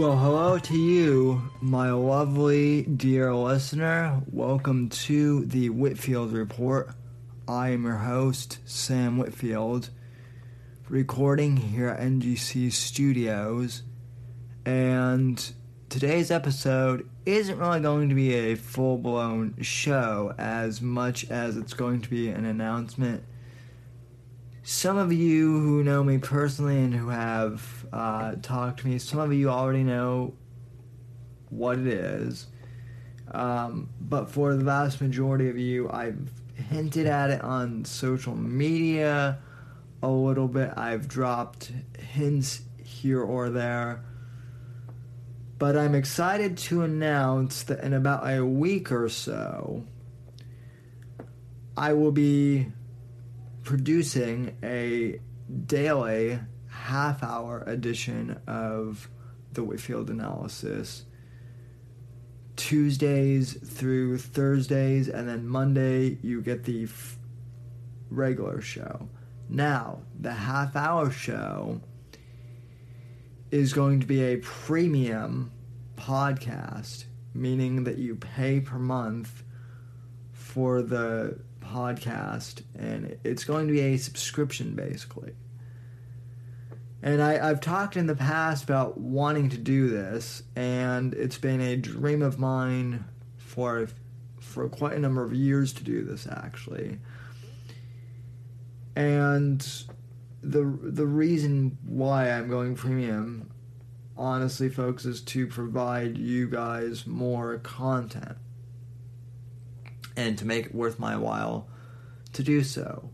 Well, hello to you, my lovely dear listener. Welcome to the Whitfield Report. I am your host, Sam Whitfield, recording here at NGC Studios. And today's episode isn't really going to be a full blown show as much as it's going to be an announcement. Some of you who know me personally and who have uh, talked to me, some of you already know what it is. Um, but for the vast majority of you, I've hinted at it on social media a little bit. I've dropped hints here or there. But I'm excited to announce that in about a week or so, I will be producing a daily half hour edition of the Whitfield analysis. Tuesdays through Thursdays, and then Monday you get the f- regular show. Now, the half hour show is going to be a premium podcast, meaning that you pay per month for the podcast, and it's going to be a subscription basically. And I, I've talked in the past about wanting to do this, and it's been a dream of mine for for quite a number of years to do this actually. And the the reason why I'm going premium, honestly, folks, is to provide you guys more content and to make it worth my while to do so.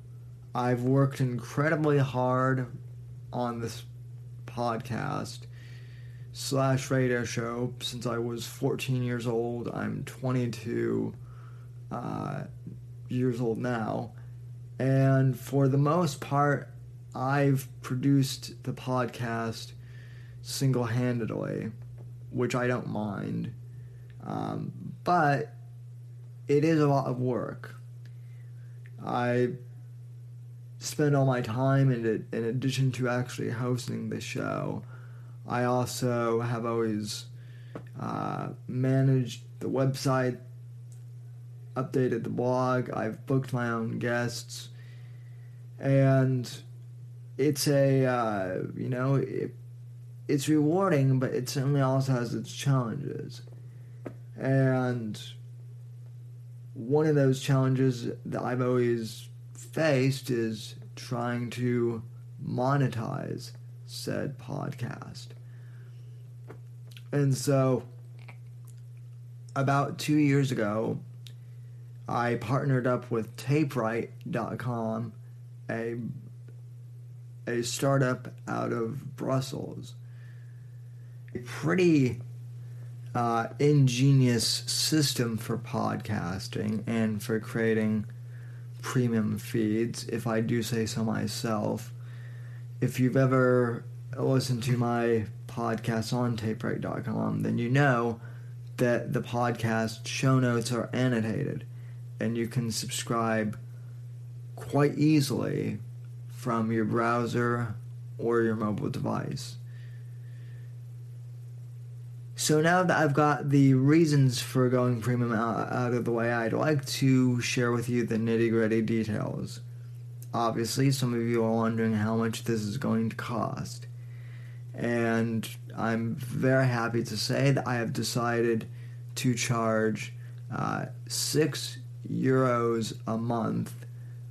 I've worked incredibly hard on this podcast slash radio show since I was 14 years old. I'm 22 uh, years old now. And for the most part, I've produced the podcast single handedly, which I don't mind. Um, but it is a lot of work. I spend all my time in it, in addition to actually hosting the show. I also have always uh, managed the website, updated the blog, I've booked my own guests, and it's a uh, you know it, it's rewarding, but it certainly also has its challenges, and one of those challenges that I've always faced is trying to monetize said podcast. And so, about two years ago, I partnered up with TapeWrite.com, a, a startup out of Brussels. A pretty uh, ingenious system for podcasting and for creating premium feeds, if I do say so myself. If you've ever listened to my podcast on tapewrite.com, then you know that the podcast show notes are annotated and you can subscribe quite easily from your browser or your mobile device. So now that I've got the reasons for going premium out, out of the way, I'd like to share with you the nitty gritty details. Obviously, some of you are wondering how much this is going to cost. And I'm very happy to say that I have decided to charge uh, 6 euros a month,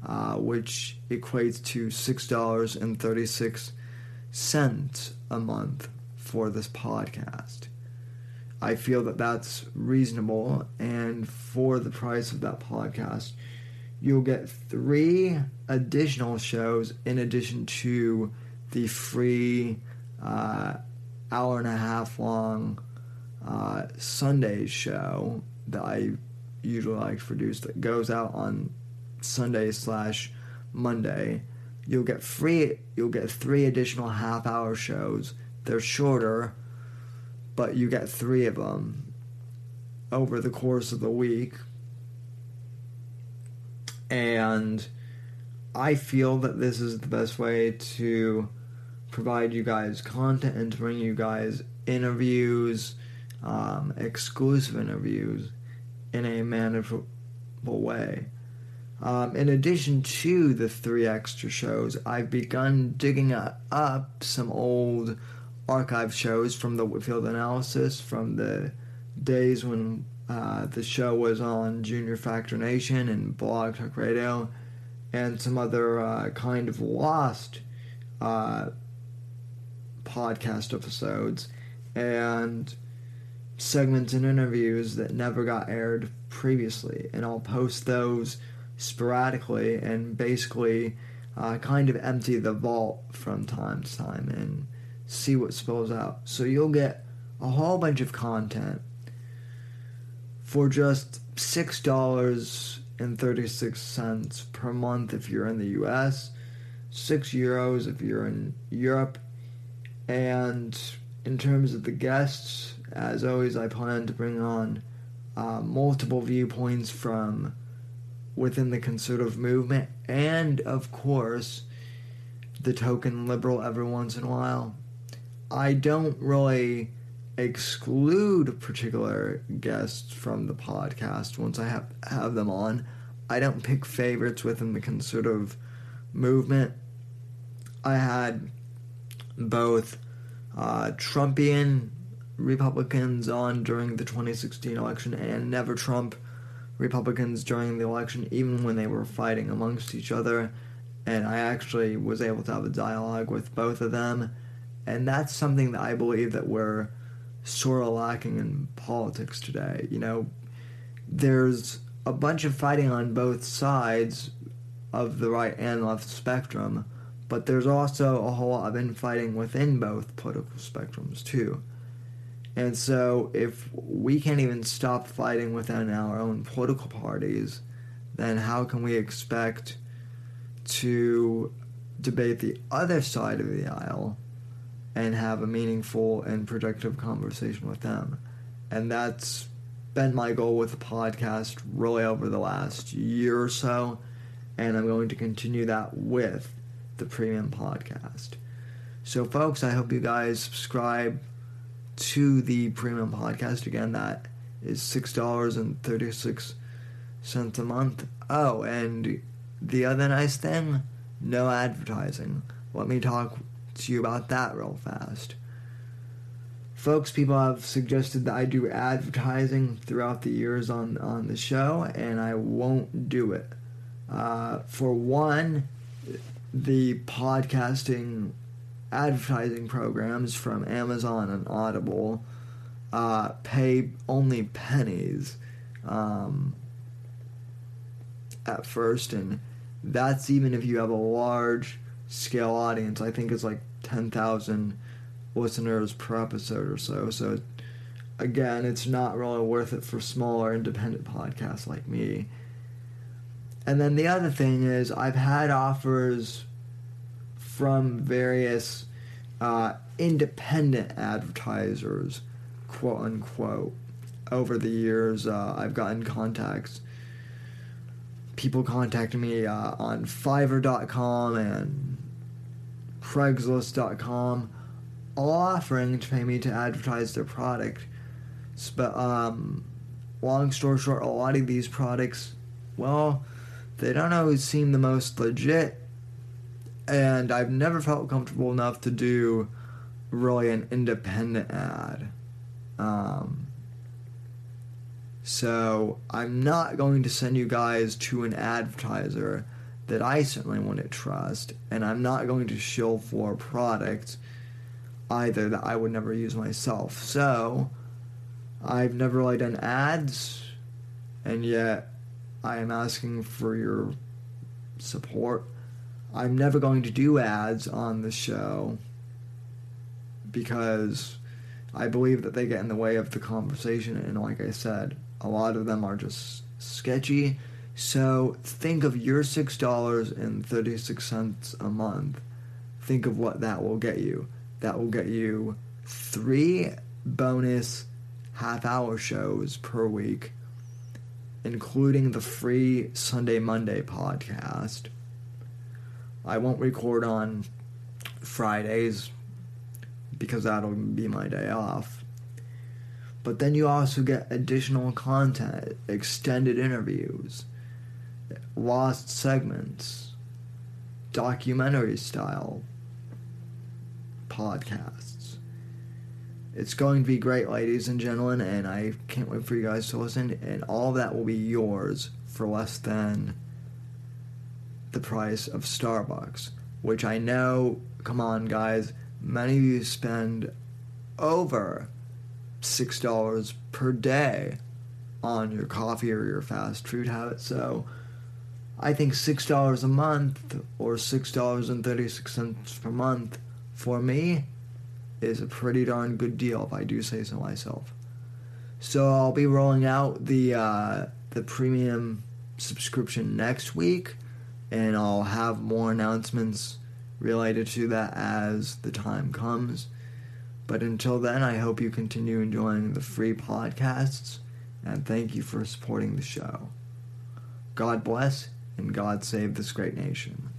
uh, which equates to $6.36 a month for this podcast. I feel that that's reasonable, and for the price of that podcast, you'll get three additional shows in addition to the free uh, hour and a half long uh, Sunday show that I usually like to produce that goes out on Sunday slash Monday. You'll get free. You'll get three additional half hour shows. They're shorter but you get three of them over the course of the week. And I feel that this is the best way to provide you guys content and to bring you guys interviews, um, exclusive interviews in a manageable way. Um, in addition to the three extra shows, I've begun digging up some old archive shows from the Whitfield analysis from the days when uh, the show was on Junior Factor Nation and Blog Talk Radio, and some other uh, kind of lost uh, podcast episodes and segments and interviews that never got aired previously. And I'll post those sporadically and basically uh, kind of empty the vault from time to time and see what spills out. So you'll get a whole bunch of content for just six dollars and thirty six cents per month if you're in the US, six euros if you're in Europe, and in terms of the guests, as always, I plan to bring on uh, multiple viewpoints from within the conservative movement, and of course, the token liberal every once in a while. I don't really exclude particular guests from the podcast once I have have them on. I don't pick favorites within the conservative movement. I had both uh, Trumpian Republicans on during the 2016 election and never Trump Republicans during the election, even when they were fighting amongst each other. And I actually was able to have a dialogue with both of them. And that's something that I believe that we're sort of lacking in politics today. You know, there's a bunch of fighting on both sides of the right and left spectrum, but there's also a whole lot of infighting within both political spectrums, too. And so, if we can't even stop fighting within our own political parties, then how can we expect to debate the other side of the aisle and have a meaningful and productive conversation with them? And that's been my goal with the podcast really over the last year or so, and I'm going to continue that with the premium podcast. So, folks, I hope you guys subscribe to the premium podcast. Again, that is $6.36 a month. Oh, and the other nice thing no advertising. Let me talk to you about that real fast. Folks, people have suggested that I do advertising throughout the years on, on the show, and I won't do it. Uh, for one, the podcasting advertising programs from Amazon and Audible uh, pay only pennies um, at first, and that's even if you have a large scale audience. I think it's like 10,000 listeners per episode or so. So, again, it's not really worth it for smaller independent podcasts like me. And then the other thing is, I've had offers from various uh, independent advertisers, quote unquote. Over the years, uh, I've gotten contacts. People contacting me uh, on Fiverr.com and Craigslist.com, offering to pay me to advertise their product. But um, long story short, a lot of these products, well, they don't always seem the most legit and I've never felt comfortable enough to do really an independent ad. Um, so I'm not going to send you guys to an advertiser that I certainly wouldn't trust, and I'm not going to shill for products either that I would never use myself. So I've never really done ads, and yet I am asking for your support I'm never going to do ads on the show because I believe that they get in the way of the conversation. And like I said, a lot of them are just sketchy. So think of your $6.36 a month. Think of what that will get you. That will get you three bonus half hour shows per week, including the free Sunday Monday podcast I won't record on Fridays because that'll be my day off. But then you also get additional content, extended interviews, lost segments, documentary style podcasts. It's going to be great, ladies and gentlemen, and I can't wait for you guys to listen. And all that will be yours for less than the price of Starbucks, which I know, come on, guys, many of you spend over $6 per day on your coffee or your fast food habit. So I think $6 a month or $6.36 per month for me is a pretty darn good deal if I do say so myself. So I'll be rolling out the uh, the premium subscription next week, and I'll have more announcements related to that as the time comes. But until then, I hope you continue enjoying the free podcasts, and thank you for supporting the show. God bless, and God save this great nation.